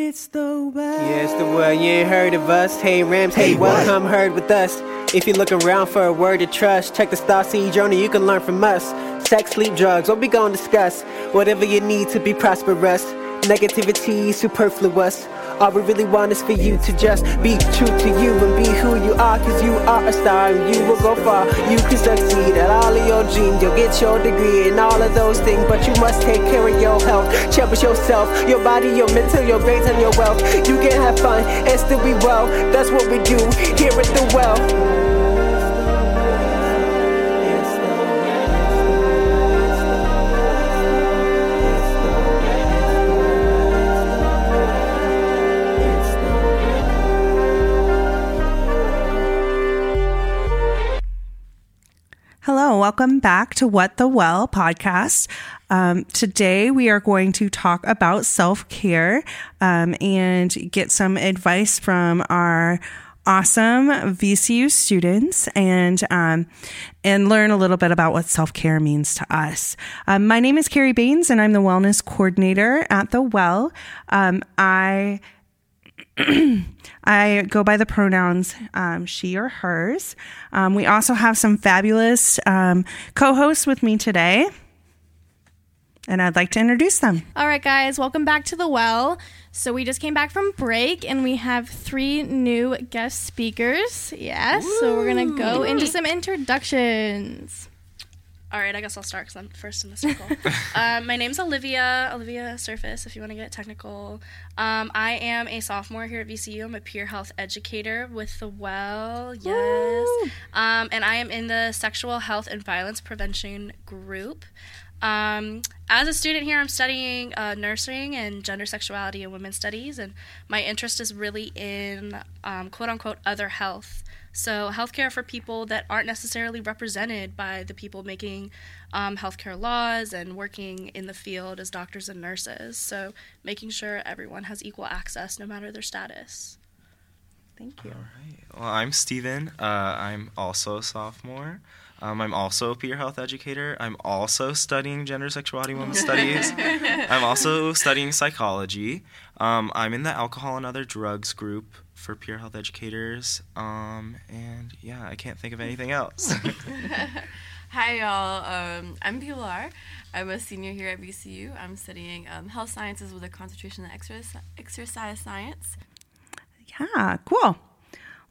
It's the well. Yeah, it's the well. You ain't heard of us. Hey, Rams. Hey, welcome. Heard with us. If you look around for a word to trust, check the Star Seed Journey. You can learn from us. Sex, sleep, drugs. What we gonna discuss? Whatever you need to be prosperous. Negativity superfluous. All we really want is for you to just be true to you and be who you are, cause you are a star and you will go far. You can succeed at all of your dreams, you'll get your degree and all of those things, but you must take care of your health. Cherish yourself, your body, your mental, your brains, and your wealth. You can have fun and still be well. That's what we do here at the well. Welcome back to What the Well podcast. Um, today we are going to talk about self care um, and get some advice from our awesome VCU students and um, and learn a little bit about what self care means to us. Um, my name is Carrie Baines, and I'm the wellness coordinator at the Well. Um, I I go by the pronouns um, she or hers. Um, we also have some fabulous um, co hosts with me today, and I'd like to introduce them. All right, guys, welcome back to the well. So, we just came back from break and we have three new guest speakers. Yes, so we're going to go into some introductions. All right, I guess I'll start because I'm first in the circle. um, my name's Olivia, Olivia Surface, if you want to get technical. Um, I am a sophomore here at VCU. I'm a peer health educator with the Well, yes. Um, and I am in the sexual health and violence prevention group. Um, as a student here, I'm studying uh, nursing and gender sexuality and women's studies, and my interest is really in um, quote unquote other health. So, healthcare for people that aren't necessarily represented by the people making um, healthcare laws and working in the field as doctors and nurses. So, making sure everyone has equal access no matter their status. Thank you. All right. Well, I'm Steven. Uh, I'm also a sophomore. Um, I'm also a peer health educator. I'm also studying gender sexuality women's studies. I'm also studying psychology. Um, I'm in the alcohol and other drugs group for peer health educators. Um, and yeah, I can't think of anything else. Hi, y'all. Um, I'm Pilar. I'm a senior here at VCU. I'm studying um, health sciences with a concentration in exercise, exercise science. Yeah, cool.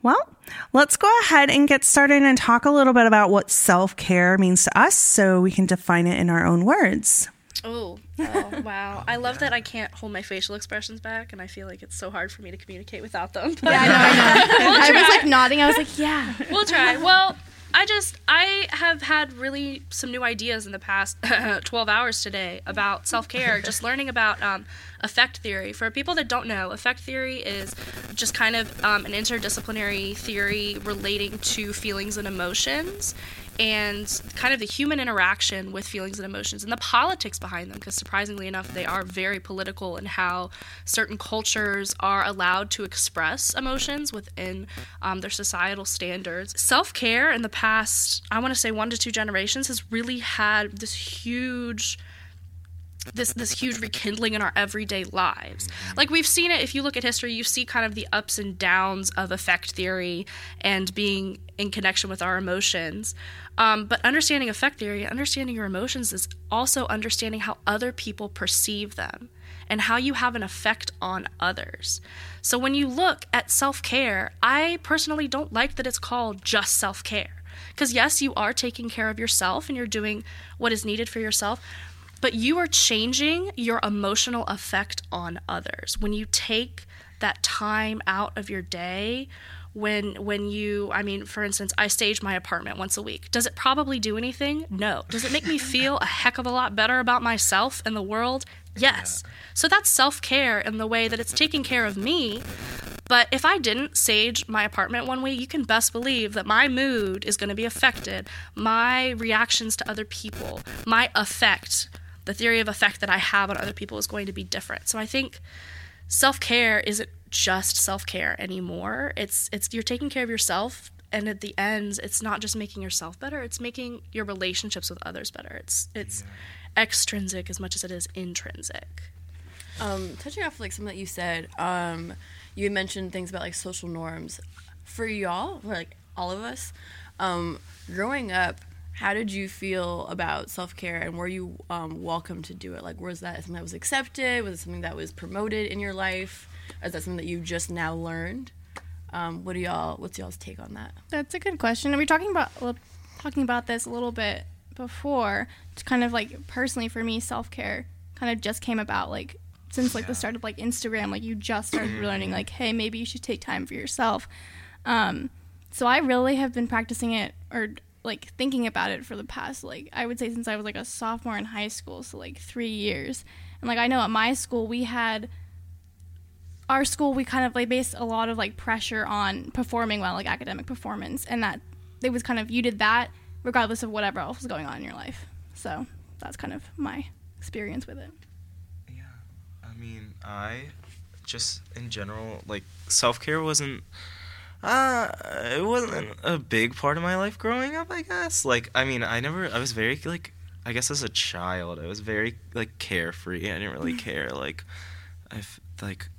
Well, let's go ahead and get started and talk a little bit about what self care means to us so we can define it in our own words. Oh, oh wow. I love that I can't hold my facial expressions back, and I feel like it's so hard for me to communicate without them. Yeah, I know, I know. We'll I was like nodding. I was like, yeah. we'll try. Well, I just I have had really some new ideas in the past 12 hours today about self-care, just learning about um, affect theory. For people that don't know, affect theory is just kind of um, an interdisciplinary theory relating to feelings and emotions and kind of the human interaction with feelings and emotions and the politics behind them because surprisingly enough they are very political in how certain cultures are allowed to express emotions within um, their societal standards. Self-care in the past i want to say one to two generations has really had this huge this this huge rekindling in our everyday lives. Like we've seen it if you look at history, you see kind of the ups and downs of affect theory and being in connection with our emotions. Um, but understanding affect theory, understanding your emotions is also understanding how other people perceive them and how you have an effect on others. So when you look at self-care, I personally don't like that it's called just self-care. Because yes, you are taking care of yourself and you're doing what is needed for yourself, but you are changing your emotional effect on others. When you take that time out of your day when when you i mean for instance i stage my apartment once a week. Does it probably do anything? No. Does it make me feel a heck of a lot better about myself and the world? Yes. So that's self-care in the way that it's taking care of me. But if I didn't sage my apartment one week, you can best believe that my mood is going to be affected, my reactions to other people, my effect, the theory of effect that I have on other people is going to be different. So I think self-care isn't just self-care anymore. It's it's you're taking care of yourself and at the end it's not just making yourself better, it's making your relationships with others better. It's it's extrinsic as much as it is intrinsic. Um, touching off like something that you said, um, you had mentioned things about like social norms. For y'all, for like all of us, um, growing up, how did you feel about self care and were you um, welcome to do it? Like, was that something that was accepted? Was it something that was promoted in your life? Is that something that you just now learned? Um, what do y'all? What's y'all's take on that? That's a good question. We were talking about well, talking about this a little bit before. It's kind of like personally for me, self care kind of just came about like since like the start of like Instagram. Like you just started learning like, hey, maybe you should take time for yourself. Um, so I really have been practicing it or like thinking about it for the past like I would say since I was like a sophomore in high school, so like three years. And like I know at my school we had our school we kind of like based a lot of like pressure on performing well, like academic performance, and that it was kind of you did that regardless of whatever else was going on in your life. So that's kind of my experience with it. Yeah, I mean, I just in general like self care wasn't. Uh, it wasn't a big part of my life growing up. I guess. Like, I mean, I never. I was very like. I guess as a child, I was very like carefree. I didn't really care. Like, I've like.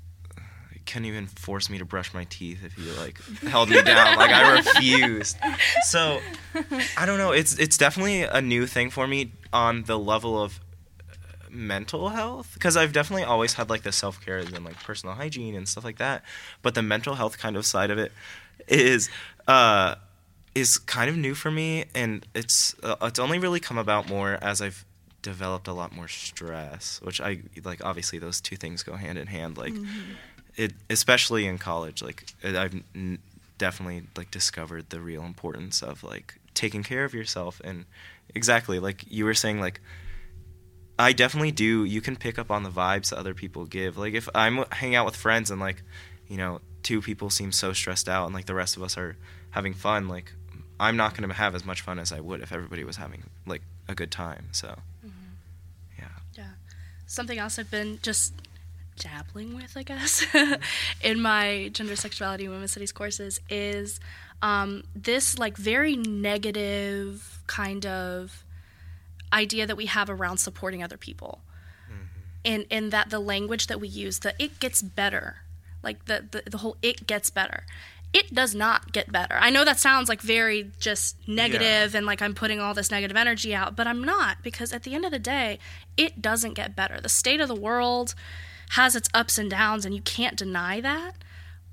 Couldn't even force me to brush my teeth if you like held me down. Like I refused. So I don't know. It's it's definitely a new thing for me on the level of mental health because I've definitely always had like the self care and like personal hygiene and stuff like that. But the mental health kind of side of it is uh is kind of new for me, and it's uh, it's only really come about more as I've developed a lot more stress, which I like. Obviously, those two things go hand in hand. Like it, especially in college. Like it, I've n- definitely like discovered the real importance of like taking care of yourself and exactly like you were saying like I definitely do. You can pick up on the vibes that other people give. Like if I'm hanging out with friends and like, you know, two people seem so stressed out and like the rest of us are having fun, like I'm not going to have as much fun as I would if everybody was having like a good time. So, yeah. Yeah. Something else I've been just dabbling with, I guess, in my gender, sexuality, and women's studies courses is um, this like very negative kind of idea that we have around supporting other people. Mm-hmm. And, and that the language that we use, the it gets better, like the, the, the whole it gets better. It does not get better. I know that sounds like very just negative and like I'm putting all this negative energy out, but I'm not because at the end of the day, it doesn't get better. The state of the world has its ups and downs, and you can't deny that.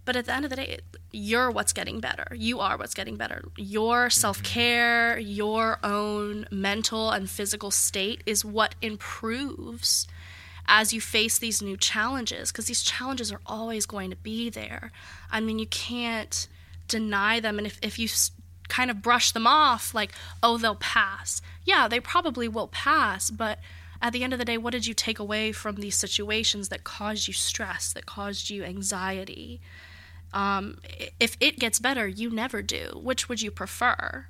But at the end of the day, you're what's getting better. You are what's getting better. Your mm-hmm. self care, your own mental and physical state is what improves as you face these new challenges, because these challenges are always going to be there. I mean, you can't deny them. And if, if you kind of brush them off, like, oh, they'll pass, yeah, they probably will pass, but at the end of the day, what did you take away from these situations that caused you stress, that caused you anxiety? Um, if it gets better, you never do. Which would you prefer?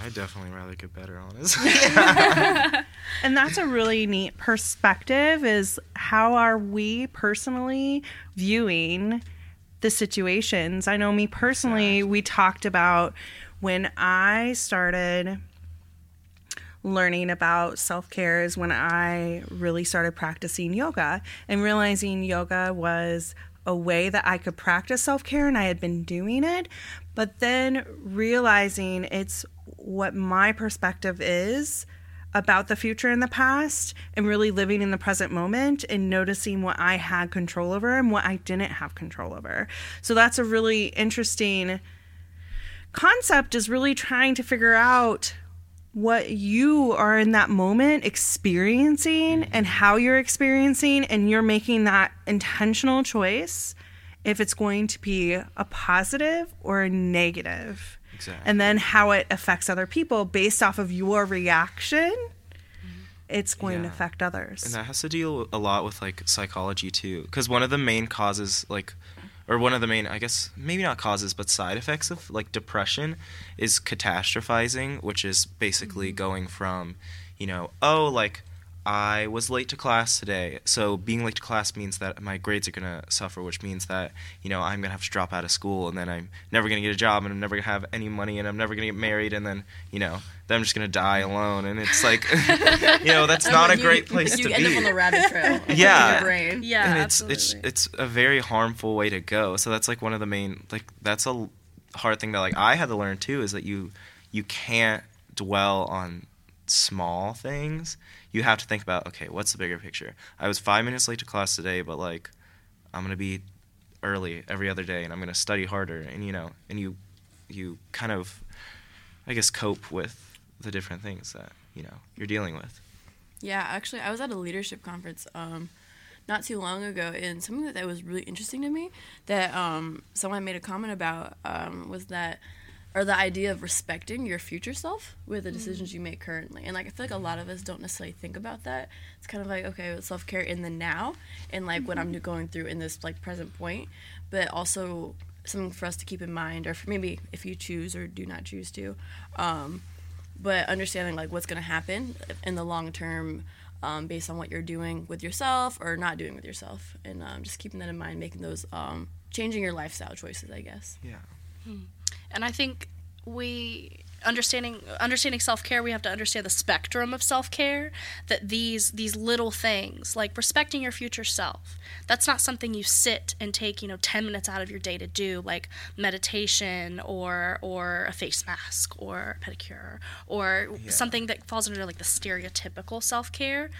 I definitely rather get better, honestly. And that's a really neat perspective is how are we personally viewing the situations? I know me personally, we talked about when I started learning about self-care is when I really started practicing yoga and realizing yoga was a way that I could practice self-care and I had been doing it, but then realizing it's what my perspective is about the future and the past and really living in the present moment and noticing what I had control over and what I didn't have control over. So that's a really interesting concept is really trying to figure out what you are in that moment experiencing mm-hmm. and how you're experiencing and you're making that intentional choice if it's going to be a positive or a negative. Exactly. and then how it affects other people based off of your reaction mm-hmm. it's going to affect others. And that has to deal a lot with like psychology too, because one of the main causes, like, or one of the main, I guess, maybe not causes, but side effects of like depression is catastrophizing, which is basically mm-hmm. going from, you know, oh, like I was late to class today. So being late to class means that my grades are gonna suffer, which means that you know I'm gonna have to drop out of school, and then I'm never gonna get a job, and I'm never gonna have any money, and I'm never gonna get married, and then you know then I'm just gonna die alone, and it's like you know that's not a You- great place you to end be. up on the rabbit trail. Yeah. in your brain. Yeah, and it's absolutely. it's it's a very harmful way to go. So that's like one of the main like that's a hard thing that like I had to learn too is that you you can't dwell on small things. You have to think about okay, what's the bigger picture? I was five minutes late to class today, but like I'm gonna be early every other day, and I'm gonna study harder, and you know, and you you kind of I guess cope with the different things that you know you're dealing with. Yeah, actually, I was at a leadership conference um, not too long ago, and something that, that was really interesting to me that um, someone made a comment about um, was that, or the idea of respecting your future self with the decisions you make currently. And like, I feel like a lot of us don't necessarily think about that. It's kind of like, okay, self care in the now, and like what I'm going through in this like present point, but also something for us to keep in mind, or for maybe if you choose or do not choose to. Um, but understanding like what's going to happen in the long term um, based on what you're doing with yourself or not doing with yourself and um, just keeping that in mind making those um, changing your lifestyle choices i guess Yeah. And I think we understanding understanding self-care we have to understand the spectrum of self-care that these these little things like respecting your future self that's not something you sit and take you know 10 minutes out of your day to do like meditation or or a face mask or pedicure or something that falls under like the stereotypical self-care.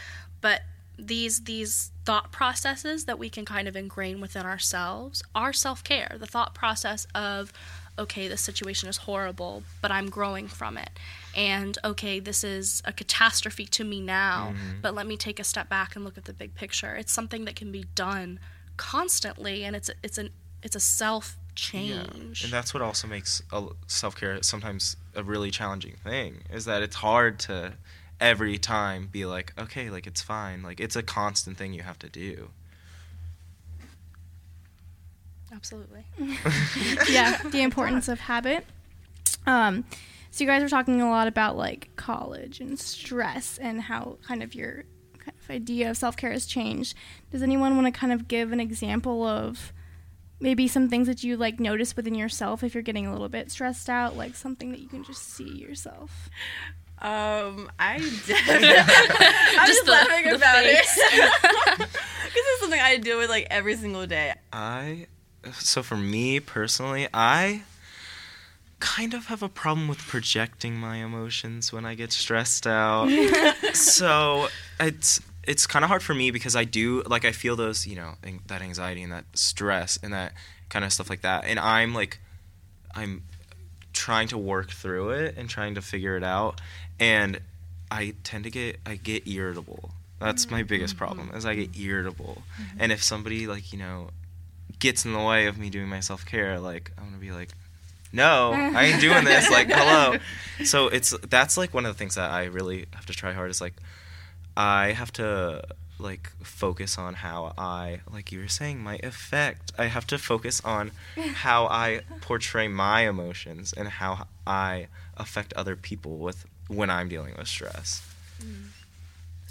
But these these thought processes that we can kind of ingrain within ourselves are self-care. The thought process of okay this situation is horrible but i'm growing from it and okay this is a catastrophe to me now mm-hmm. but let me take a step back and look at the big picture it's something that can be done constantly and it's a, it's an it's a self change And that's what also makes self care sometimes a really challenging thing is that it's hard to every time be like, okay, like it's fine. Like it's a constant thing you have to do. Absolutely yeah, the importance of habit. Um, so you guys were talking a lot about like college and stress and how kind of your kind of idea of self care has changed. Does anyone want to kind of give an example of maybe some things that you like notice within yourself if you're getting a little bit stressed out, like something that you can just see yourself? um i definitely i'm just, the- laughing the about face. it because it's something i deal with like every single day I so for me personally, I kind of have a problem with projecting my emotions when I get stressed out. so it's it's kind of hard for me because I do like I feel those you know that anxiety and that stress and that kind of stuff like that, and I'm like I'm trying to work through it and trying to figure it out, and I tend to get I get irritable. That's my biggest mm-hmm. problem is I get irritable, mm-hmm. and if somebody like you know gets in the way of me doing my self care, like I'm gonna be like, no, I ain't doing this. Like, hello. So it's that's like one of the things that I really have to try hard is like, I have to like focus on how I, like you were saying, my effect. I have to focus on how I portray my emotions and how I affect other people with when I'm dealing with stress. Mm.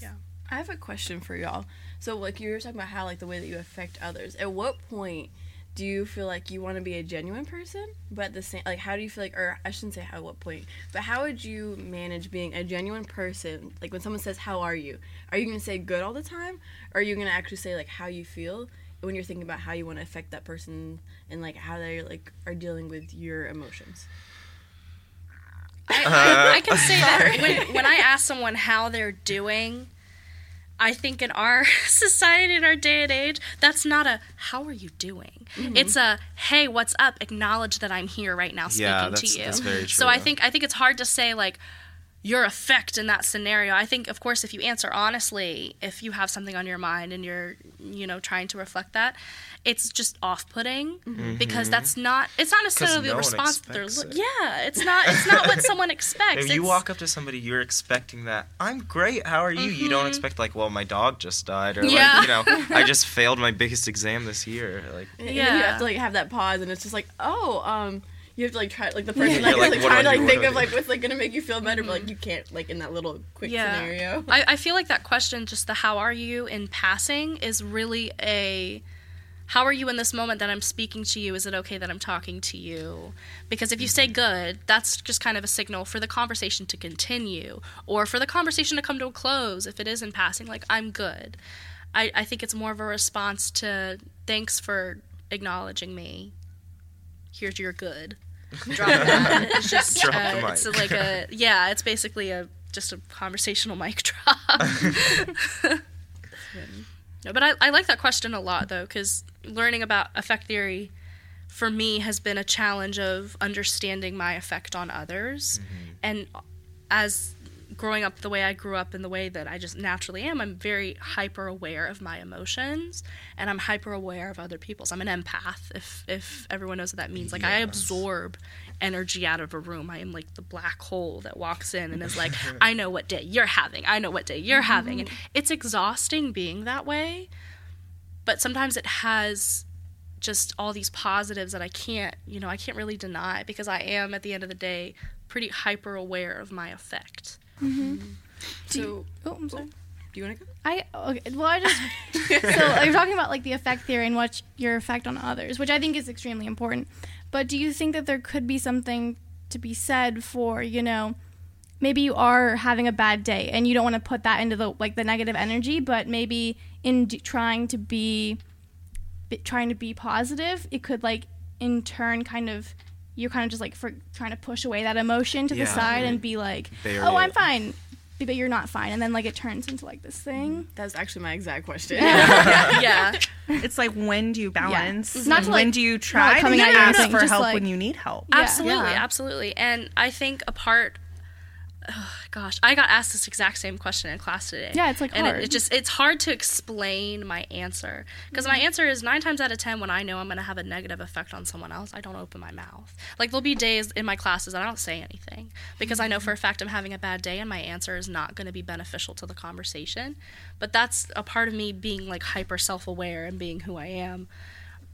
Yeah. I have a question for y'all. So, like, you were talking about how, like, the way that you affect others. At what point do you feel like you want to be a genuine person, but at the same, like, how do you feel like, or I shouldn't say how, what point, but how would you manage being a genuine person? Like, when someone says, "How are you?" Are you gonna say good all the time, or are you gonna actually say like how you feel when you're thinking about how you want to affect that person and like how they like are dealing with your emotions? I, I, I can say that when, when I ask someone how they're doing, I think in our society, in our day and age, that's not a "How are you doing?" Mm-hmm. It's a "Hey, what's up?" Acknowledge that I'm here right now speaking Yeah, to you. that's very So I think I think it's hard to say like your effect in that scenario. I think, of course, if you answer honestly, if you have something on your mind and you're, you know, trying to reflect that, it's just off-putting because that's not. It's not necessarily no the response that they're. expects Lo- it. yeah, it's not. It's not what someone expects. If you It's- walk up to somebody, you're expecting that I'm great. How are you? You don't expect like, well, my dog just died, or Mm-hmm. Yeah. like, you know, I just failed my biggest exam this year. Like, Yeah. you have to like have that pause, and it's just like, oh, um, you have to like try like the person You're like, like, like, trying to like think of like what's like gonna make you feel better, but like you can't like in that little quick scenario. I, I feel like that question, just the how are you in passing, is really a how are you in this moment that I'm speaking to you? Is it okay that I'm talking to you? Because if you say good, that's just kind of a signal for the conversation to continue or for the conversation to come to a close if it is in passing, like I'm good. I, I think it's more of a response to thanks for acknowledging me. Here's your good. Drop that. It's just Drop uh, the it's like a yeah, it's basically a just a conversational mic drop. No, but I, I like that question a lot though, because learning about affect theory for me has been a challenge of understanding my effect on others. And as growing up the way I grew up and the way that I just naturally am, I'm very hyper aware of my emotions and I'm hyper aware of other people's. I'm an empath, if if everyone knows what that means. Like I absorb energy out of a room. I am like the black hole that walks in and is like, I know what day you're having. I know what day you're having. Mm-hmm. And it's exhausting being that way. But sometimes it has just all these positives that I can't, you know, I can't really deny because I am at the end of the day pretty hyper aware of my effect. Mm-hmm. So Oh, I'm oh, sorry. do you want to go? I okay. Well, I just so you're talking about like the affect theory and what your effect on others, which I think is extremely important. But do you think that there could be something to be said for you know maybe you are having a bad day and you don't want to put that into the like the negative energy, but maybe in d- trying to be, be trying to be positive, it could like in turn kind of you're kind of just like for trying to push away that emotion to Yeah. the side and be like, Bury oh, I'm fine. But you're not fine, and then like it turns into like this thing. That's actually my exact question. yeah. It's like when do you balance? It's not to, when do you try to coming at you ask for just, help like- when you need help? Absolutely, Yeah. absolutely. And I think a part oh, gosh, I got asked this exact same question in class today. Yeah, it's, like, and it- hard. It, just it's hard to explain my answer because my mm-hmm. answer is nine times out of ten when I know I'm going to have a negative effect on someone else, I don't open my mouth. Like there'll be days in my classes that I don't say anything because I know mm-hmm. for a fact I'm having a bad day and my answer is not going to be beneficial to the conversation. But that's a part of me being like hyper self aware and being who I am.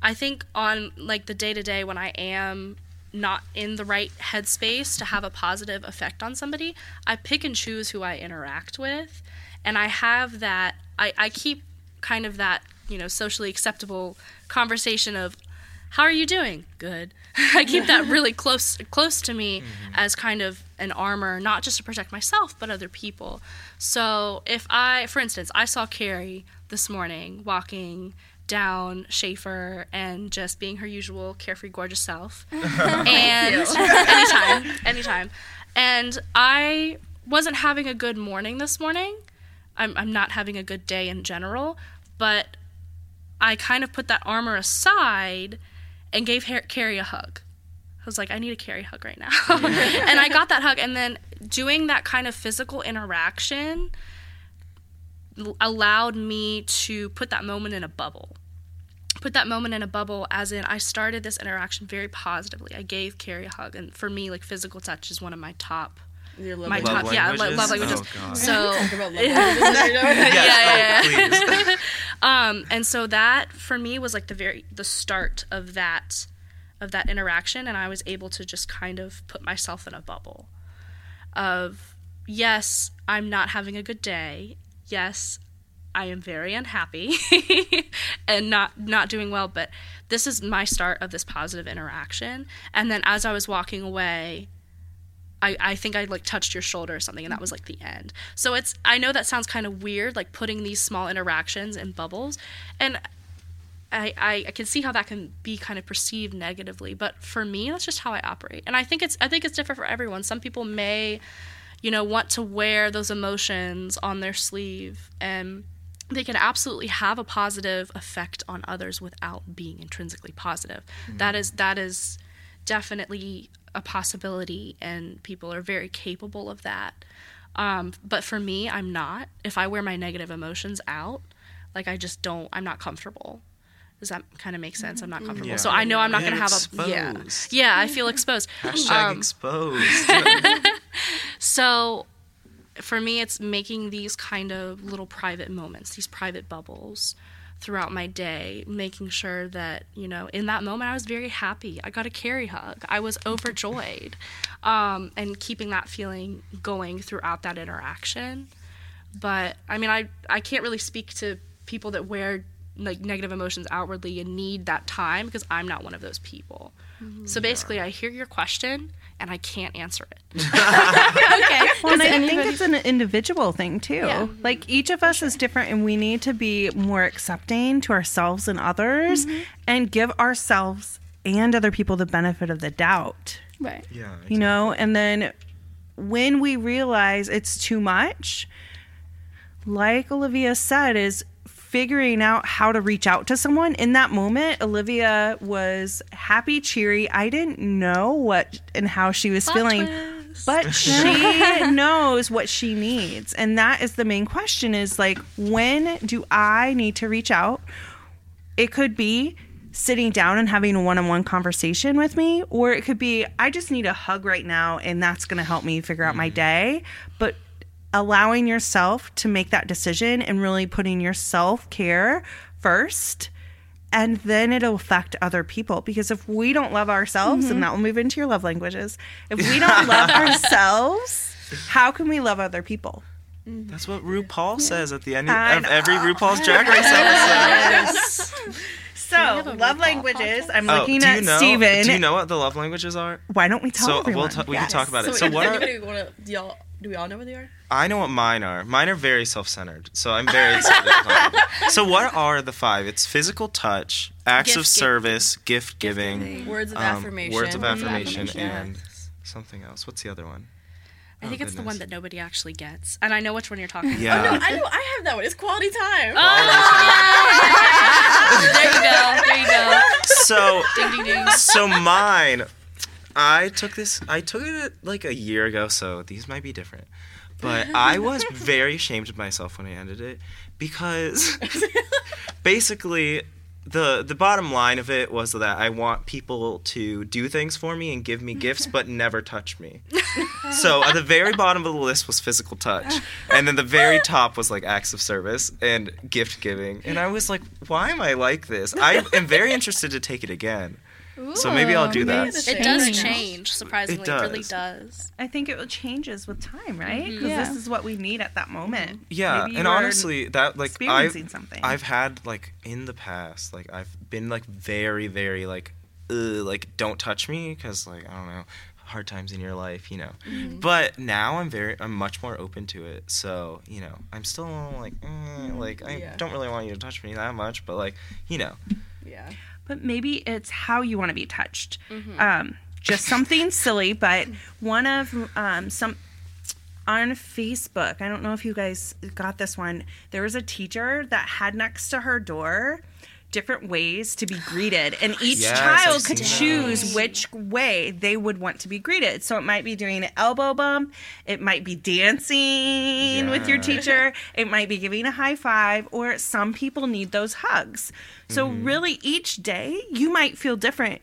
I think on like the day to day when I am not in the right headspace to have a positive effect on somebody, I pick and choose who I interact with. And I have that, I, I keep kind of that, you know, socially acceptable conversation of, how are you doing? Good. I keep that really close close to me mm-hmm. as kind of an armor, not just to protect myself, but other people. So if I, for instance, I saw Carrie this morning walking down Shafer and just being her usual carefree, gorgeous self. and anytime, anytime. And I wasn't having a good morning this morning. I'm, I'm not having a good day in general, but I kind of put that armor aside and gave Har- Carrie a hug. I was like, I need a Carrie hug right now. and I got that hug. And then doing that kind of physical interaction allowed me to put that moment in a bubble. Put that moment in a bubble, as in, I started this interaction very positively. I gave Carrie a hug. And for me, like, physical touch is one of my top. Your love My language. top, yeah, lo- love languages? languages. Oh, God. So, Talk about love languages, you know? Yes, yeah, yeah, oh, um, and so that for me was like the very the start of that of that interaction, and I was able to just kind of put myself in a bubble of yes, I'm not having a good day. Yes, I am very unhappy and not not doing well, but this is my start of this positive interaction. And then as I was walking away, I, I think I like touched your shoulder or something, and that was like the end. So it's I know that sounds kind of weird, like putting these small interactions in bubbles, and I, I I can see how that can be kind of perceived negatively. But for me, that's just how I operate, and I think it's I think it's different for everyone. Some people may, you know, want to wear those emotions on their sleeve, and they can absolutely have a positive effect on others without being intrinsically positive. That is that is definitely a possibility, and people are very capable of that. Um, but for me, I'm not. If I wear my negative emotions out, like I just don't, I'm not comfortable. Does that kind of make sense? I'm not comfortable. Yeah. So I know I'm not going to have a yeah, yeah. I feel exposed. Hashtag Um, exposed. so for me, it's making these kind of little private moments, these private bubbles throughout my day, making sure that, you know, in that moment I was very happy. I got a Carrie hug. I was overjoyed. Um, and keeping that feeling going throughout that interaction. But I mean, I, I can't really speak to people that wear like negative emotions outwardly and need that time because I'm not one of those people. So basically, I hear your question and I can't answer it. okay. Well, and I think it's an individual thing too. Yeah. Like each of us is different, and we need to be more accepting to ourselves and others, mm-hmm. and give ourselves and other people the benefit of the doubt. Right. Yeah. You know, and then when we realize it's too much, like Olivia said, is figuring out how to reach out to someone in that moment. Olivia was happy cheery. I didn't know what and how she was feeling but she knows what she needs. And that is the main question is like when do i need to reach out? It could be sitting down and having a one-on-one conversation with me or it could be i just need a hug right now and that's going to help me figure out my mm-hmm. day. But allowing yourself to make that decision and really putting your self-care first and then it'll affect other people. Because if we don't love ourselves and that will move into your love languages if we don't love ourselves how can we love other people? That's what RuPaul says at the end I of every RuPaul's Drag Race episode. so love languages. i'm Oh, looking do at you know? Steven. Do you know what the love languages are? why don't we tell so everyone? we'll ta- we can talk about it. So, So what are anybody wanna, do y'all do we all know what they are? I know what mine are. Mine are very self-centered, so I'm very excited. about. So what are the five? It's physical touch, acts of Gift service, gift giving, Words of um, affirmation. words of affirmation, affirmation. and something else. What's the other one? I think Oh, it's the one that nobody actually gets. And I know which one you're talking about. Yeah. I know I have that one. It's quality time. there you go. There you go. so Ding, ding, ding. so mine i took this i took it like a year ago so these might be different. But i was very ashamed of myself when i ended it because basically the the bottom line of it was that i want people to do things for me and give me gifts but never touch me. So at the very bottom of the list was physical touch and then the very top was like acts of service and gift giving. And i was like why am i like this? I am very interested to take it again so maybe i'll do that It does change, surprisingly. It It, really does. does. I think it changes with time, right? Because Yeah. this is what we need at that moment. Yeah, and honestly, that like I've something. I've had like in the past, like I've been like very very like Ugh, like don't touch me because like I don't know hard times in your life, you know. Mm-hmm. But now I'm very I'm much more open to it. So you know I'm still like eh, like I Yeah. don't really want you to touch me that much, but like you know Yeah. But maybe it's how you want to be touched. Mm-hmm. Um, just something silly, but one of um, some on Facebook. I don't know if you guys got this one. There was a teacher that had next to her door different ways to be greeted and each Yes, child could choose which way they would want to be greeted. So it might be doing an elbow bump it might be dancing with your teacher it might be giving a high five or some people need those hugs. So Mm-hmm. really each day you might feel different.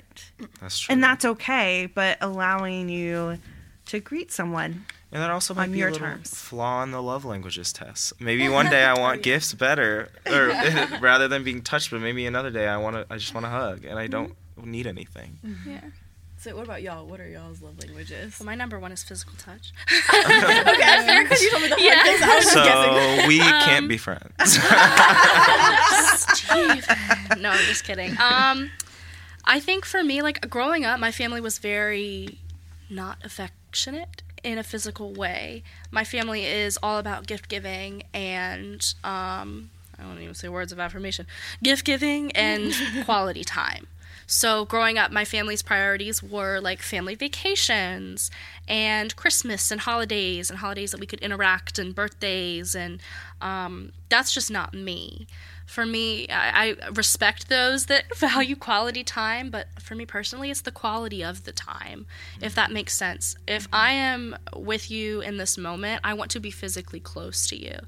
That's true. and that's okay but allowing you to greet someone And that also might on be your a little terms. flaw in the love languages test. Maybe one day I want gifts better, or rather than being touched, but maybe another day I want to. I just want a hug, and I don't need anything. Yeah. So what about y'all? What are y'all's love languages? Well, my number one is physical touch. okay, fair because you told me the hard things. I was just guessing. So we Um, can't be friends. no, I'm just kidding. Um, I think for me, like growing up, my family was very not affectionate in a physical way. My family is all about gift giving and um, I won't even say words of affirmation, gift giving and quality time. So growing up, my family's priorities were like family vacations and Christmas and holidays and holidays that we could interact and birthdays and um, that's just not me. For me, I, I respect those that value quality time, but for me personally, it's the quality of the time, if that makes sense. If I am with you in this moment, I want to be physically close to you.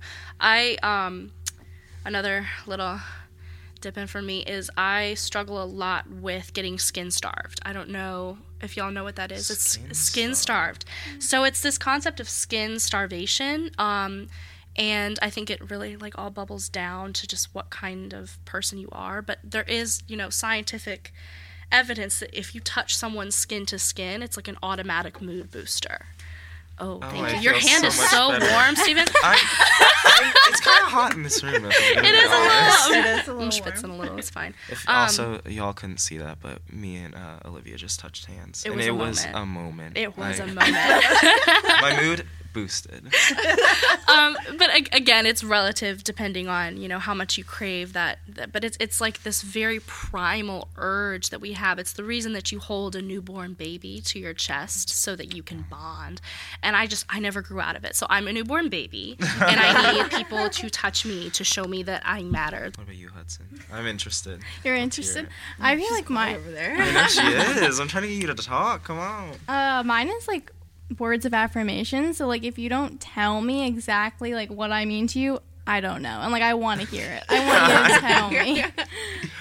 I um, another little dip in for me is I struggle a lot with getting skin starved. I don't know if y'all know what that is. It's Skin skin starved. So it's this concept of skin starvation. Um, and I think it really like all bubbles down to just what kind of person you are. But there is, you know, scientific evidence that if you touch someone's skin to skin, it's like an automatic mood booster. Oh, Oh, thank I you. Your hand so is so better. warm, Steven. I, I, it's kind of hot in this room. If I'm It is a little. It is a I'm little schwitzing a little. It's fine. If, Um, also, y'all couldn't see that, but me and uh, Olivia just touched hands, It and was it a was moment. a moment. It was a moment. my mood boosted. um, but ag- again, it's relative depending on you know how much you crave that, that. But it's it's like this very primal urge that we have. It's the reason that you hold a newborn baby to your chest so that you can bond. And I just I never grew out of it. So I'm a newborn baby, and I need people to touch me to show me that I matter. What about you, Hudson? I'm interested. You're Let's interested? I feel like mine. over there. I know she is. I'm trying to get you to talk. Come on. Uh, mine is like words of affirmation. So like, if you don't tell me exactly like what I mean to you, I don't know, and like I want to hear it. I want you to tell me.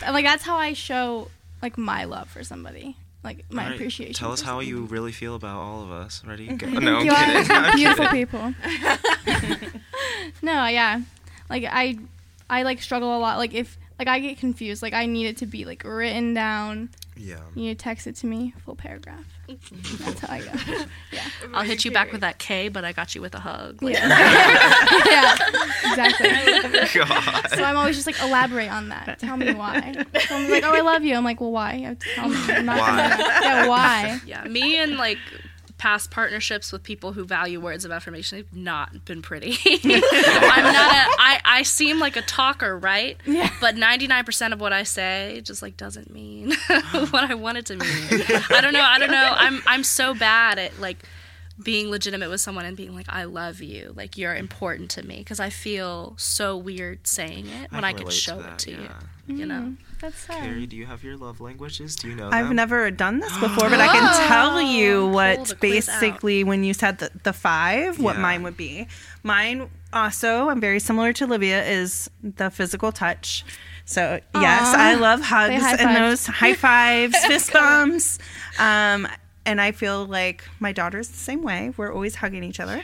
And, like that's how I show like my love for somebody, like my All right, appreciation. Tell us how you really feel about all of us. Ready? Mm-hmm. Go. Thank No, I'm you all. kidding. I'm beautiful kidding. people. no, yeah, like I, I like struggle a lot. Like if like I get confused, like I need it to be like written down. Yeah. You need to text it to me, full paragraph. That's how I go. Yeah. I'll hit you back with that K, but I got you with a hug. Like, yeah, exactly. God. So I'm always just like elaborate on that. Tell me why. Someone's like, "Oh, I love you." I'm like, "Well, why?" You have to tell me. I'm not Why? Gonna, yeah, why? Yeah, me and like past partnerships with people who value words of affirmation have not been pretty. I'm not a I, I seem like a talker, right? Yeah. But 99% of what I say just like doesn't mean what I want it to mean. I don't know. I don't know. I'm I'm so bad at like being legitimate with someone and being like I love you, like you're important to me because I feel so weird saying it when I, can could show that, it to yeah. you. You know. Mm-hmm. That's sad. Carrie, do you have your love languages? Do you know I've them? never done this before, but I can tell you what the quiz out. basically when you said the, the five, what Yeah. mine would be. Mine also, I'm very similar to Olivia, is the physical touch. So yes, Aw. I love hugs high and those high fives, fist bumps. Um, and I feel like my daughter's the same way. We're always hugging each other.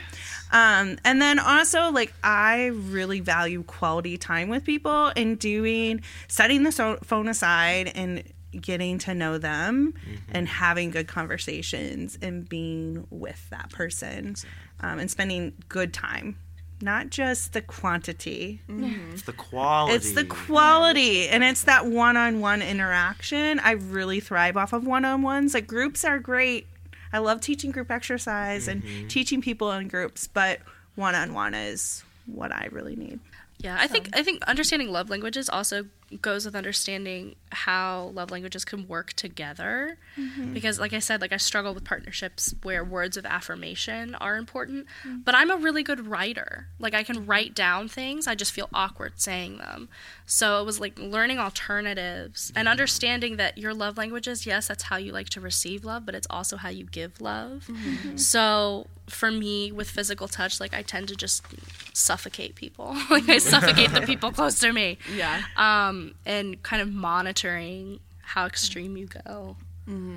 Um, and then also, like, I really value quality time with people and doing, setting the so- phone aside and getting to know them and having good conversations and being with that person um, and spending good time. Not just the quantity. It's the quality. It's the quality and it's that one-on-one interaction. I really thrive off of one-on-ones. Like groups are great. I love teaching group exercise and mm-hmm. teaching people in groups, but one-on-one is what I really need. Yeah, I think I think understanding love languages also goes with understanding how love languages can work together. Mm-hmm. Because like I said, like I struggle with partnerships where words of affirmation are important, mm-hmm. but I'm a really good writer. Like I can write down things, I just feel awkward saying them. So it was like learning alternatives and mm-hmm. understanding that your love languages, yes, that's how you like to receive love, but it's also how you give love. So for me with physical touch, like I tend to just suffocate people. like I suffocate the people close to me. Yeah. Um, and kind of monitoring how extreme you go.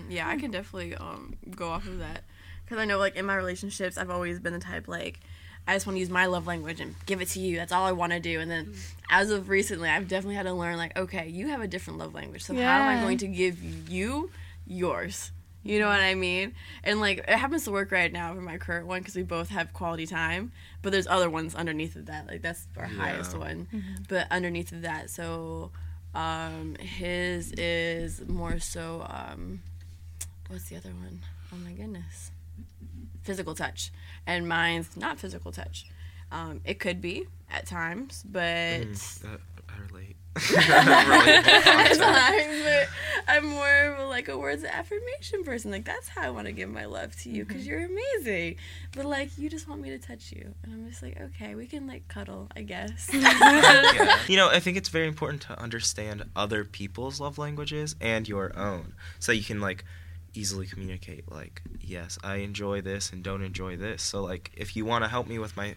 Yeah, I can definitely um, go off of that because I know, like in my relationships, I've always been the type like I just want to use my love language and give it to you. That's all I want to do. And then, as of recently, I've definitely had to learn like, okay, you have a different love language, so how am I Yeah. going to give you yours? You know what I mean? And like it happens to work right now for my current one because we both have quality time, but there's other ones underneath of that. Like that's our highest Yeah. one, but underneath of that, so um, his is more so. Um, what's the other one? Oh my goodness. Physical touch. And mine's not physical touch. Um, it could be at times, but Uh, I relate. I relate at times, I'm more of a, like a words of affirmation person. Like that's how I want to give my love to you because mm-hmm. you're amazing. But like you just want me to touch you, and I'm just like, okay, we can like cuddle, I guess. You know, I think it's very important to understand other people's love languages and your own, so you can like easily communicate. Like, yes, I enjoy this and don't enjoy this. So, like, if you want to help me with my,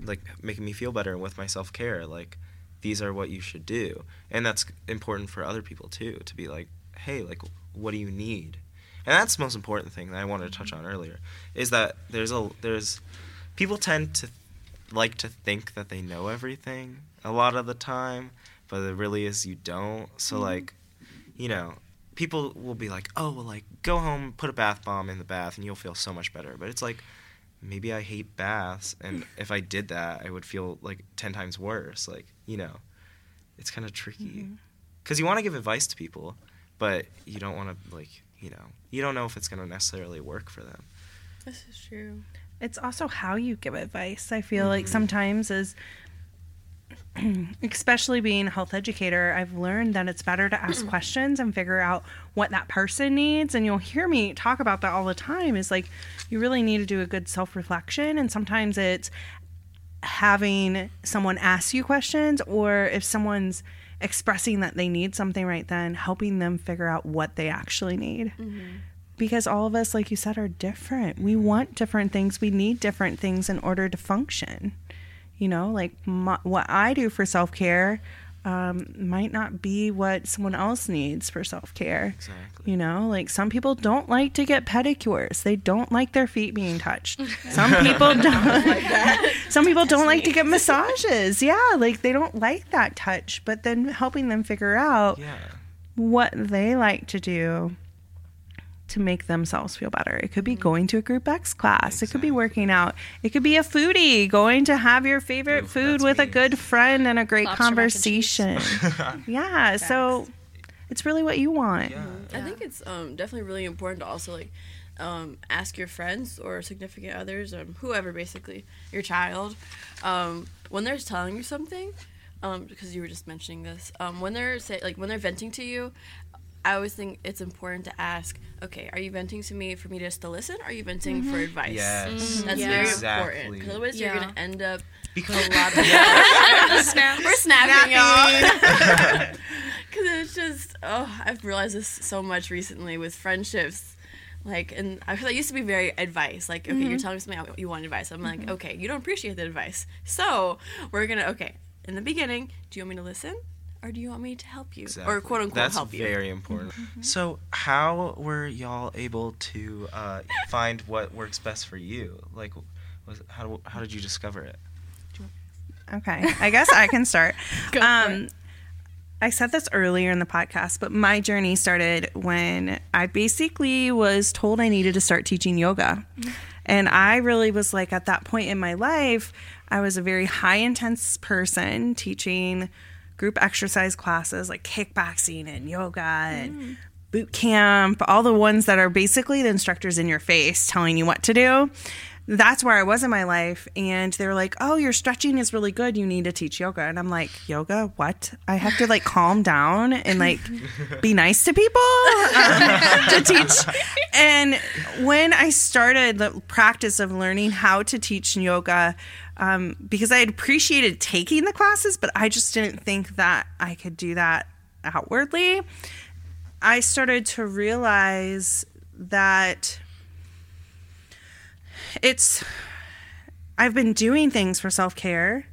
like, making me feel better and with my self care, like, these are what you should do, and that's important for other people too. To be like, hey, like, what do you need? And that's the most important thing that I wanted to touch on earlier is that there's a there's people tend to like to think that they know everything a lot of the time, but it really is you don't. So mm-hmm. like, you know, people will be like, "Oh, well, like go home, put a bath bomb in the bath, and you'll feel so much better." But it's like, maybe I hate baths, and mm. if I did that, I would feel like ten times worse. Like, you know, it's kind of tricky mm-hmm. because you want to give advice to people, but you don't want to like, you know, you don't know if it's going to necessarily work for them. This is true. It's also how you give advice. I feel like mm-hmm. sometimes as especially being a health educator, I've learned that it's better to ask questions and figure out what that person needs. And you'll hear me talk about that all the time is like you really need to do a good self reflection. And sometimes it's having someone ask you questions, or if someone's expressing that they need something right then, helping them figure out what they actually need. Mm-hmm. Because all of us like you said are different. We want different things. We need different things in order to function. You know like my, what i do for self-care um, might not be what someone else needs for self-care Exactly. you know? Like some people don't like to get pedicures. They don't like their feet being touched. Some people don't like some people don't like to get massages. Yeah like they don't like that touch but then helping them figure out Yeah. what they like to do to make themselves feel better. It could be going to a group X class. It could be working out. It could be a foodie, going to have your favorite Ooh, food that's with a good friend and a great Lobster mac and cheese. conversation. yeah, so it's really what you want. Yeah. I think it's um, definitely really important to also like um, ask your friends or significant others, um, whoever basically, your child, um, when they're telling you something, um, because you were just mentioning this, um, when they're say, like when they're venting to you, I always think it's important to ask, okay, are you venting to me for me just to listen? Or are you venting for mm-hmm. advice? Yes. Mm-hmm. That's Yeah. very Exactly. important because otherwise you're gonna end up Because a lot of We're snapping, y'all. Because it's just, oh, I've realized this so much recently with friendships. Like, and I feel I used to be very advice. Like, okay, you're mm-hmm. telling me something, you want advice. I'm like, okay, you don't appreciate the advice. So, we're gonna, okay, in the beginning, do you want me to listen? Or do you want me to help you? Exactly. Or quote unquote That's help you? That's very important. So, how were y'all able to uh, find what works best for you? Like, was, how how did you discover it? Okay, I guess I can start. Go um. I said this earlier in the podcast, but my journey started when I basically was told I needed to start teaching yoga. And I really was like, at that point in my life, I was a very high intense person teaching group exercise classes like kickboxing and yoga and hmm. boot camp, all the ones that are basically the instructors in your face telling you what to do. That's where I was in my life. And they were like, Oh, your stretching is really good. You need to teach yoga. And I'm like, Yoga? What? I have to like calm down and like be nice to people um, to teach. And when I started the practice of learning how to teach yoga, um, because I had appreciated taking the classes, but I just didn't think that I could do that outwardly. I started to realize that it's I've been doing things for self-care,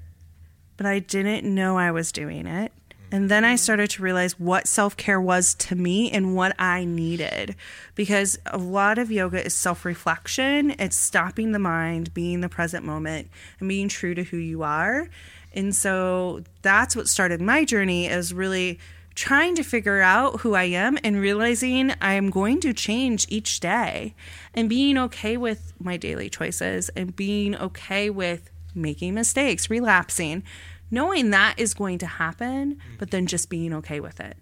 but I didn't know I was doing it. And then I mm-hmm. started to realize what self care was to me and what I needed. Because a lot of yoga is self reflection, it's stopping the mind, being the present moment, and being true to who you are. And so that's what started my journey is really trying to figure out who I am and realizing I am going to change each day and being okay with my daily choices and being okay with making mistakes, relapsing, knowing that is going to happen, but then just being okay with it.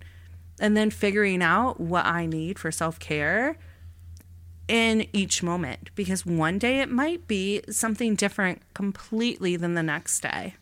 And then figuring out what I need for self care in each moment because one day it might be something different completely than the next day.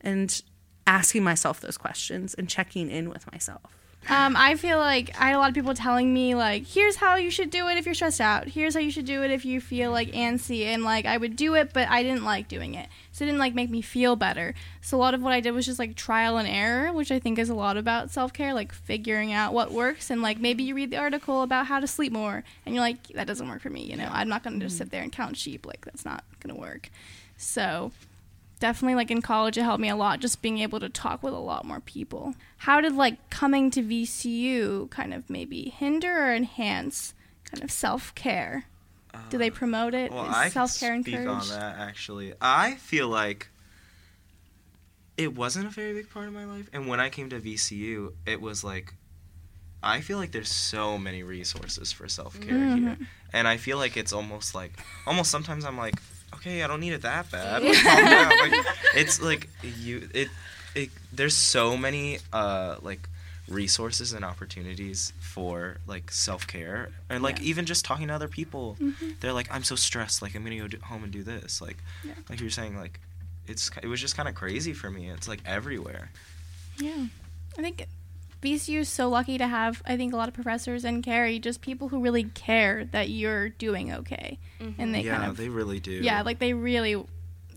And asking myself those questions and checking in with myself. Um, I feel like I had a lot of people telling me like, "Here's how you should do it if you're stressed out. Here's how you should do it if you feel like antsy." And like, I would do it, but I didn't like doing it, so it didn't like make me feel better. So a lot of what I did was just like trial and error, which I think is a lot about self care, like figuring out what works. And like maybe you read the article about how to sleep more, and you're like, "That doesn't work for me." You know, I'm not gonna just sit there and count sheep. Like that's not gonna work. So definitely like in college it helped me a lot just being able to talk with a lot more people how did like coming to vcu kind of maybe hinder or enhance kind of self-care do they uh, promote it? Well, Is I can self-care speak encouraged on that actually. I feel like it wasn't a very big part of my life. And when I came to VCU, it was like, I feel like there's so many resources for self care mm-hmm. here, and I feel like it's almost like, almost sometimes I'm like, okay, I don't need it that bad. Like. It's like you, it, it. There's so many uh like resources and opportunities for like self care and like even just talking to other people. They're like, I'm so stressed. Like I'm gonna go do, home and do this. Like, Yeah. like you're saying, like it's it was just kind of crazy for me. It's like everywhere. Yeah. I think VCU is so lucky to have, I think, a lot of professors and Carrie, just people who really care that you're doing okay. And they mm-hmm. yeah, kind of, they really do. yeah, like they really,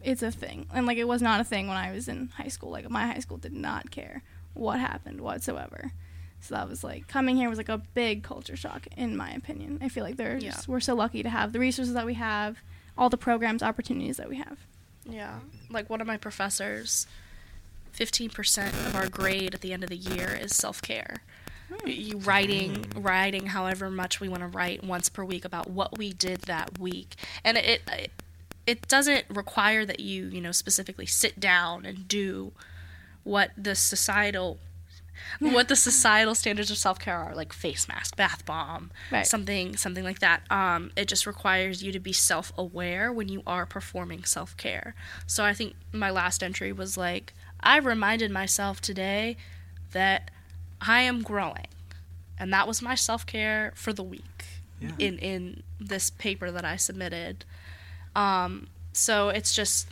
it's a thing. And like it was not a thing when I was in high school. Like my high school did not care what happened whatsoever. So that was like coming here was like a big culture shock, in my opinion. I feel like they're Yeah. just, we're so lucky to have the resources that we have, all the programs, opportunities that we have. Yeah. Like one of my professors, 15% of our grade at the end of the year is self care. You writing, writing however much we want to write once per week about what we did that week. And it, it, it doesn't require that you, you know, specifically sit down and do what the societal what the societal standards of self care are, like face mask, bath bomb, Right. something something like that. Um, it just requires you to be self aware when you are performing self care. So I think my last entry was like I reminded myself today that I am growing, and that was my self care for the week Yeah. in in this paper that I submitted. Um, so it's just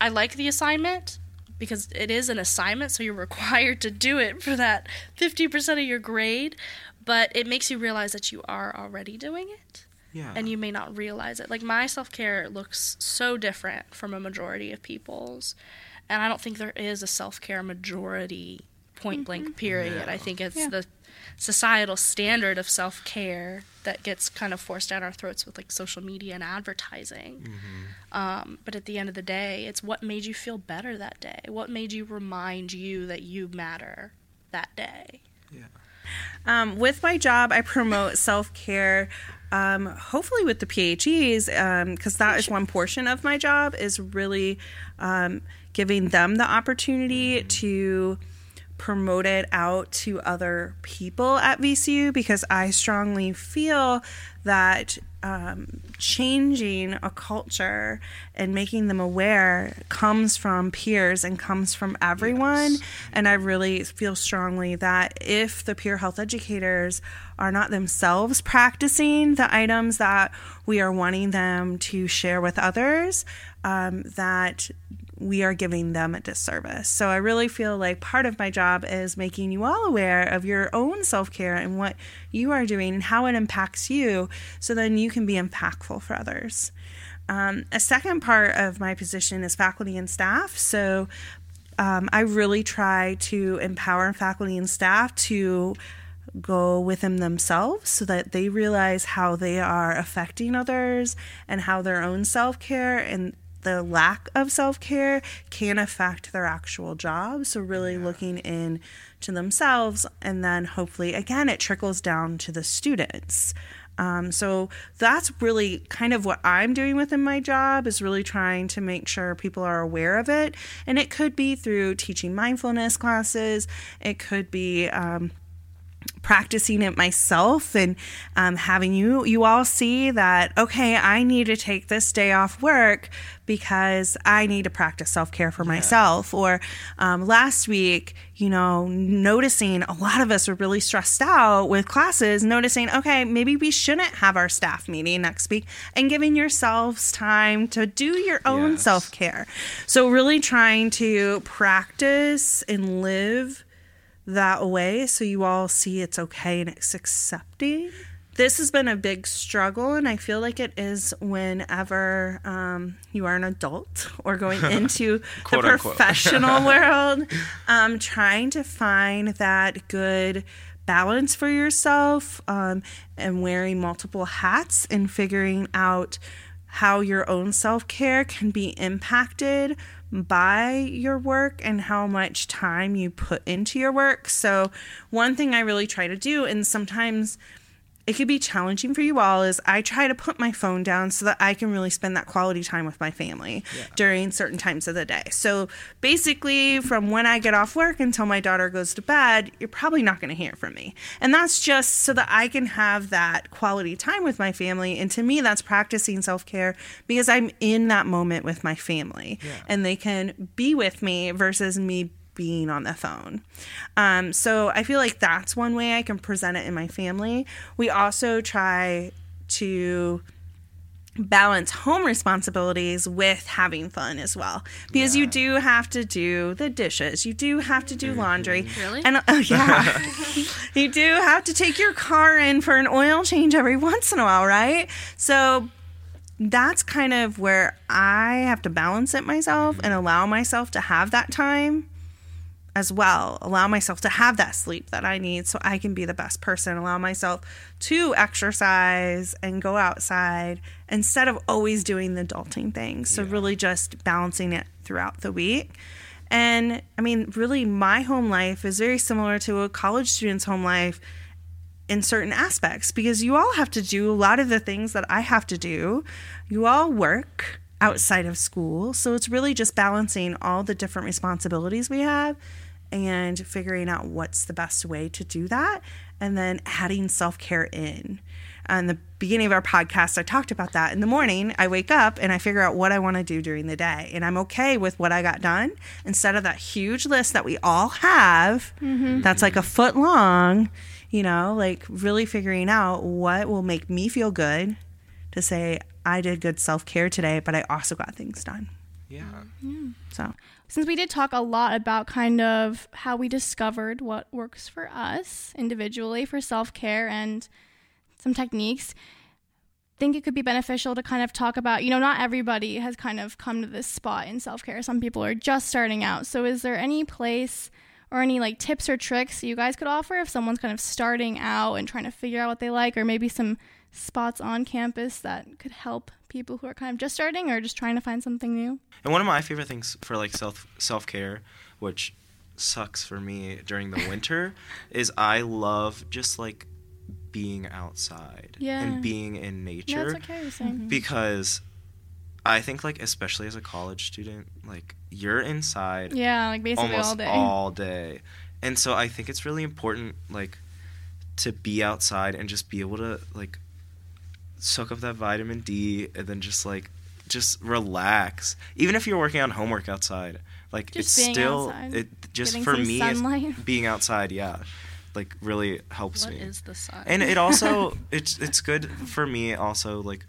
I like the assignment because it is an assignment, so you're required to do it for that 50% of your grade, but it makes you realize that you are already doing it Yeah. and you may not realize it. Like my self care looks so different from a majority of people's, and I don't think there is a self care majority point blank period. I think it's Yeah. the societal standard of self care that gets kind of forced down our throats with like social media and advertising. Um, but at the end of the day, it's what made you feel better that day. What made you remind you that you matter that day. Um, with my job, I promote self care. Um, hopefully, with the PHEs, because that is one portion of my job, is really um, giving them the opportunity to promote it out to other people at VCU because I strongly feel that um, changing a culture and making them aware comes from peers and comes from everyone. And I really feel strongly that if the peer health educators are not themselves practicing the items that we are wanting them to share with others, um, that we are giving them a disservice. So I really feel like part of my job is making you all aware of your own self care and what you are doing and how it impacts you so then you can be impactful for others. Um, a second part of my position is faculty and staff. So um, I really try to empower faculty and staff to go within themselves so that they realize how they are affecting others and how their own self care and the lack of self care can affect their actual job. So, really looking in to themselves, and then hopefully, again, it trickles down to the students. Um, so that's really kind of what I'm doing within my job is really trying to make sure people are aware of it. And it could be through teaching mindfulness classes, it could be um, practicing it myself and um, having you you all see that okay i need to take this day off work because i need to practice self-care for myself. Or um, last week you know noticing a lot of us are really stressed out with classes noticing okay maybe we shouldn't have our staff meeting next week and giving yourselves time to do your own Yes. self-care. So really trying to practice and live that way so you all see it's okay and it's accepting. This has been a big struggle, and I feel like it is whenever um, you are an adult or going into the professional world, um, trying to find that good balance for yourself um, and wearing multiple hats and figuring out how your own self care can be impacted by your work and how much time you put into your work. So, one thing I really try to do, and sometimes it could be challenging for you all is I try to put my phone down so that I can really spend that quality time with my family during certain times of the day. So basically, from when I get off work until my daughter goes to bed, you're probably not going to hear from me. And that's just so that I can have that quality time with my family. And to me, that's practicing self care because I'm in that moment with my family and they can be with me versus me being on the phone. Um, so I feel like that's one way I can present it in my family. We also try to balance home responsibilities with having fun as well. Because you do have to do the dishes. You do have to do laundry. Really? and oh yeah. You do have to take your car in for an oil change every once in a while right? So that's kind of where i have to balance it myself and allow myself to have that time as well. Allow myself to have that sleep that I need so I can be the best person. Allow myself to exercise and go outside instead of always doing the adulting things. So, really just balancing it throughout the week. And I mean, really, my home life is very similar to a college student's home life in certain aspects because you all have to do a lot of the things that I have to do. You all work outside of school. So it's really just balancing all the different responsibilities we have and figuring out what's the best way to do that and then adding self-care in. Uh, On the beginning of our podcast, I talked about that. In the morning, I wake up and I figure out what I want to do during the day. And I'm okay with what I got done instead of that huge list that we all have mm-hmm. that's like a foot long, you know, like really figuring out what will make me feel good to say, I did good self care today, but I also got things done. Yeah. So, Since we did talk a lot about kind of how we discovered what works for us individually for self care and some techniques, I think it could be beneficial to kind of talk about, you know, not everybody has kind of come to this spot in self care. Some people are just starting out. So, is there any place or any like tips or tricks you guys could offer if someone's kind of starting out and trying to figure out what they like, or maybe some spots on campus that could help people who are kind of just starting or just trying to find something new? And one of my favorite things for like self self care, which sucks for me during the winter, is I love just like being outside Yeah. and being in Yeah, nature that's okay. Saying. Mm-hmm. because I think like especially as a college student, like you're inside Yeah, like basically all day. all day. And so I think it's really important like to be outside and just be able to like soak up that vitamin D and then just like just relax. Even if you're working on homework outside, like Just it's being still outside, it just for me being outside, yeah, like really helps What me. is the sign? and it also it's it's good for me also like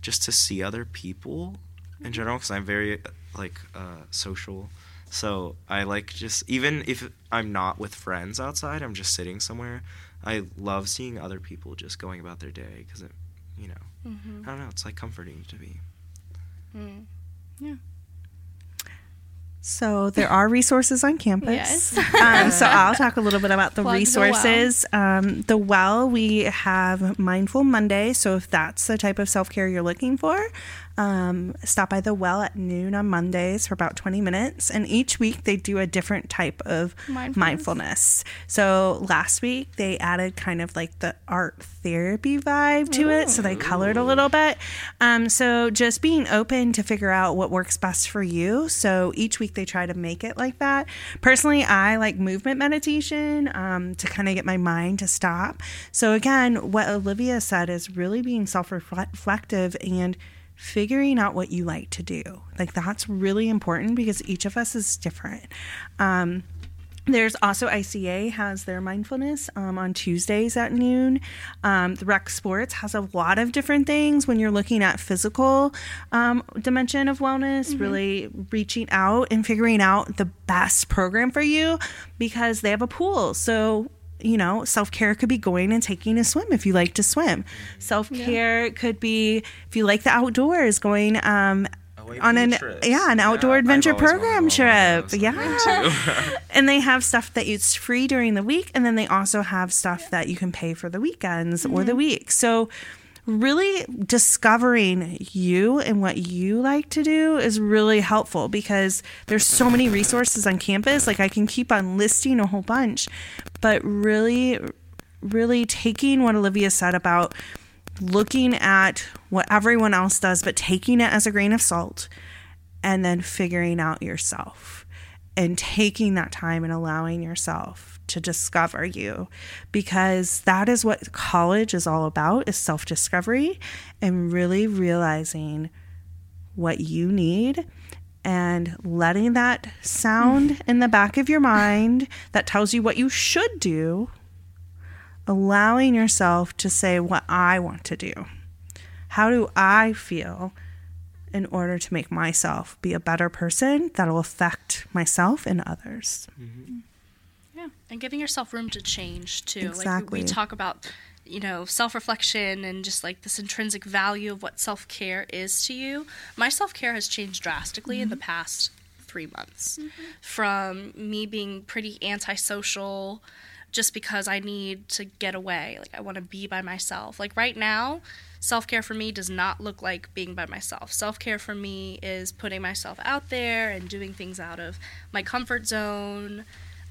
just to see other people in general because i'm very like uh, social so i like just even if i'm not with friends outside i'm just sitting somewhere i love seeing other people just going about their day because it you know. Mm-hmm. i don't know it's like comforting to me so there are resources on campus. Yes. um, so I'll talk a little bit about the Plug the resources. Um, the well, we have Mindful Monday. So if that's the type of self care you're looking for, um, stop by the well at noon on Mondays for about 20 minutes. And each week they do a different type of Mindfulness. mindfulness. So last week they added kind of like the art therapy vibe to it. So they colored a little bit. Um, so just being open to figure out what works best for you. So each week they try to make it like that. Personally, I like movement meditation um, to kind of get my mind to stop. So again, what Olivia said is really being self reflective and figuring out what you like to do. Like that's really important because each of us is different. Um, there's also ICA has their mindfulness um, on Tuesdays at noon. Um, the Rec Sports has a lot of different things when you're looking at physical um, dimension of wellness, really reaching out and figuring out the best program for you because they have a pool. So you know, self care could be going and taking a swim if you like to swim. Self care could be if you like the outdoors, going um, on an beach yeah an outdoor I've adventure program to go on one of trip. Yeah, and they have stuff that it's free during the week, and then they also have stuff that you can pay for the weekends or the mm-hmm. week. So really discovering you and what you like to do is really helpful because there's so many resources on campus. Like i can keep on listing a whole bunch but really really taking what Olivia said about looking at what everyone else does, but taking it as a grain of salt and then figuring out yourself and taking that time and allowing yourself to discover you. Because that is what college is all about is self-discovery and really realizing what you need and letting that sound in the back of your mind that tells you what you should do allowing yourself to say what I want to do. How do I feel in order to make myself be a better person that'll affect myself and others? Mm-hmm. Yeah, and giving yourself room to change too. Exactly. Like we talk about, you know, self-reflection and just like this intrinsic value of what self-care is to you. My self-care has changed drastically in the mm-hmm. past 3 months. Mm-hmm. From me being pretty antisocial just because I need to get away. Like I want to be by myself. Like right now, self-care for me does not look like being by myself. Self-care for me is putting myself out there and doing things out of my comfort zone.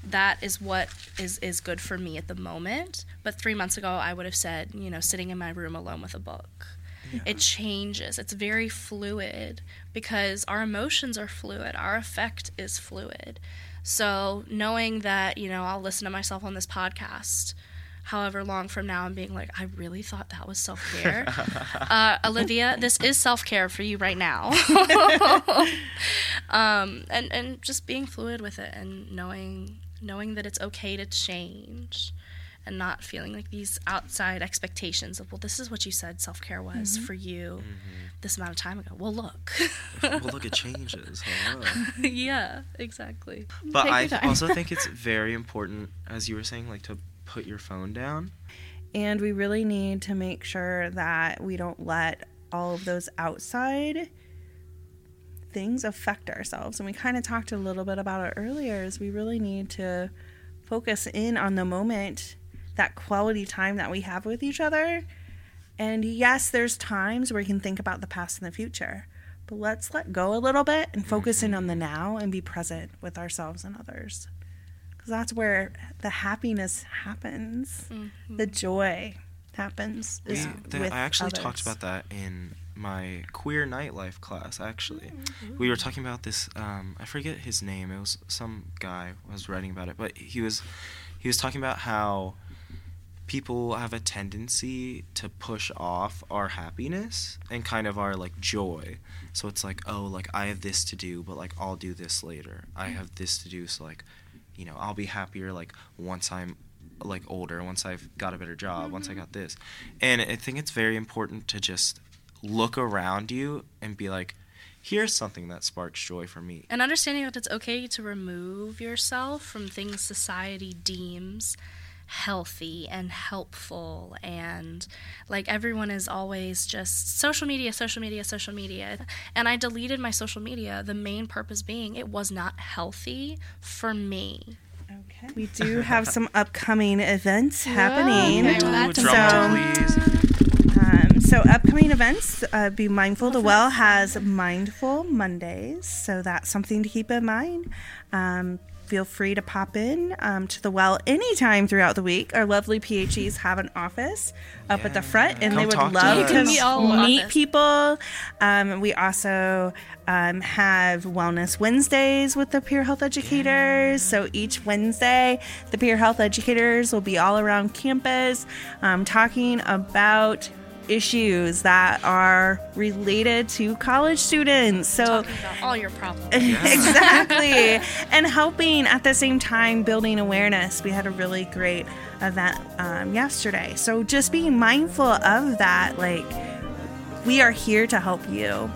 That is what is is good for me at the moment. But 3 months ago I would have said you know sitting in my room alone with a book. It changes. It's very fluid because our emotions are fluid. Our affect is fluid so knowing that you know I'll listen to myself on this podcast however long from now and being like I really thought that was self-care. Uh, Olivia this is self-care for you right now. Um, and and just being fluid with it and knowing knowing that it's okay to change and not feeling like these outside expectations of well this is what you said self-care was mm-hmm. for you mm-hmm. this amount of time ago well look well, look, it changes. Hello. yeah exactly But Take I also think it's very important, as you were saying, like to put your phone down. And we really need to make sure that we don't let all of those outside things affect ourselves. And we kind of talked a little bit about it earlier is we really need to focus in on the moment, that quality time that we have with each other. And yes, there's times where we can think about the past and the future. But let's let go a little bit and focus in on the now and be present with ourselves and others. Because that's where the happiness happens, the joy happens. We, Is that- with I actually others. talked about that in my queer nightlife class. Actually, we were talking about this. Um, I forget his name. It was some guy was writing about it, but he was he was talking about how people have a tendency to push off our happiness and kind of our like joy. So it's like, oh, like I have this to do, but like I'll do this later. I mm-hmm. have this to do, so like, you know, I'll be happier like once I'm like older, once I've got a better job, once I mm-hmm. got this. And I think it's very important to just look around you and be like, here's something that sparks joy for me. and understanding that it's okay to remove yourself from things society deems healthy and helpful and like everyone is always just social media social media social media and i deleted my social media the main purpose being it was not healthy for me Okay. We do have some upcoming events happening. okay, well, Ooh, that's drum so- Um, so upcoming events, uh, be mindful. The Well has Mindful Mondays, so that's something to keep in mind. Um, feel free to pop in um, to the Well anytime throughout the week. Our lovely PHEs have an office up at the front, and Come they would love to meet meet people. Um, we also um, have Wellness Wednesdays with the peer health educators. So each Wednesday, the peer health educators will be all around campus um, talking about issues that are related to college students. So talking about all your problems. Exactly. And helping at the same time building awareness. We had a really great event um, yesterday. So just being mindful of that like we are here to help you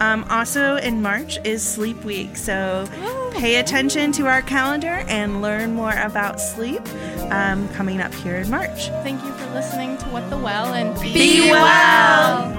um, also in march is sleep week so pay attention to our calendar and learn more about sleep um, coming up here in march. Thank you for listening to What the Well and be well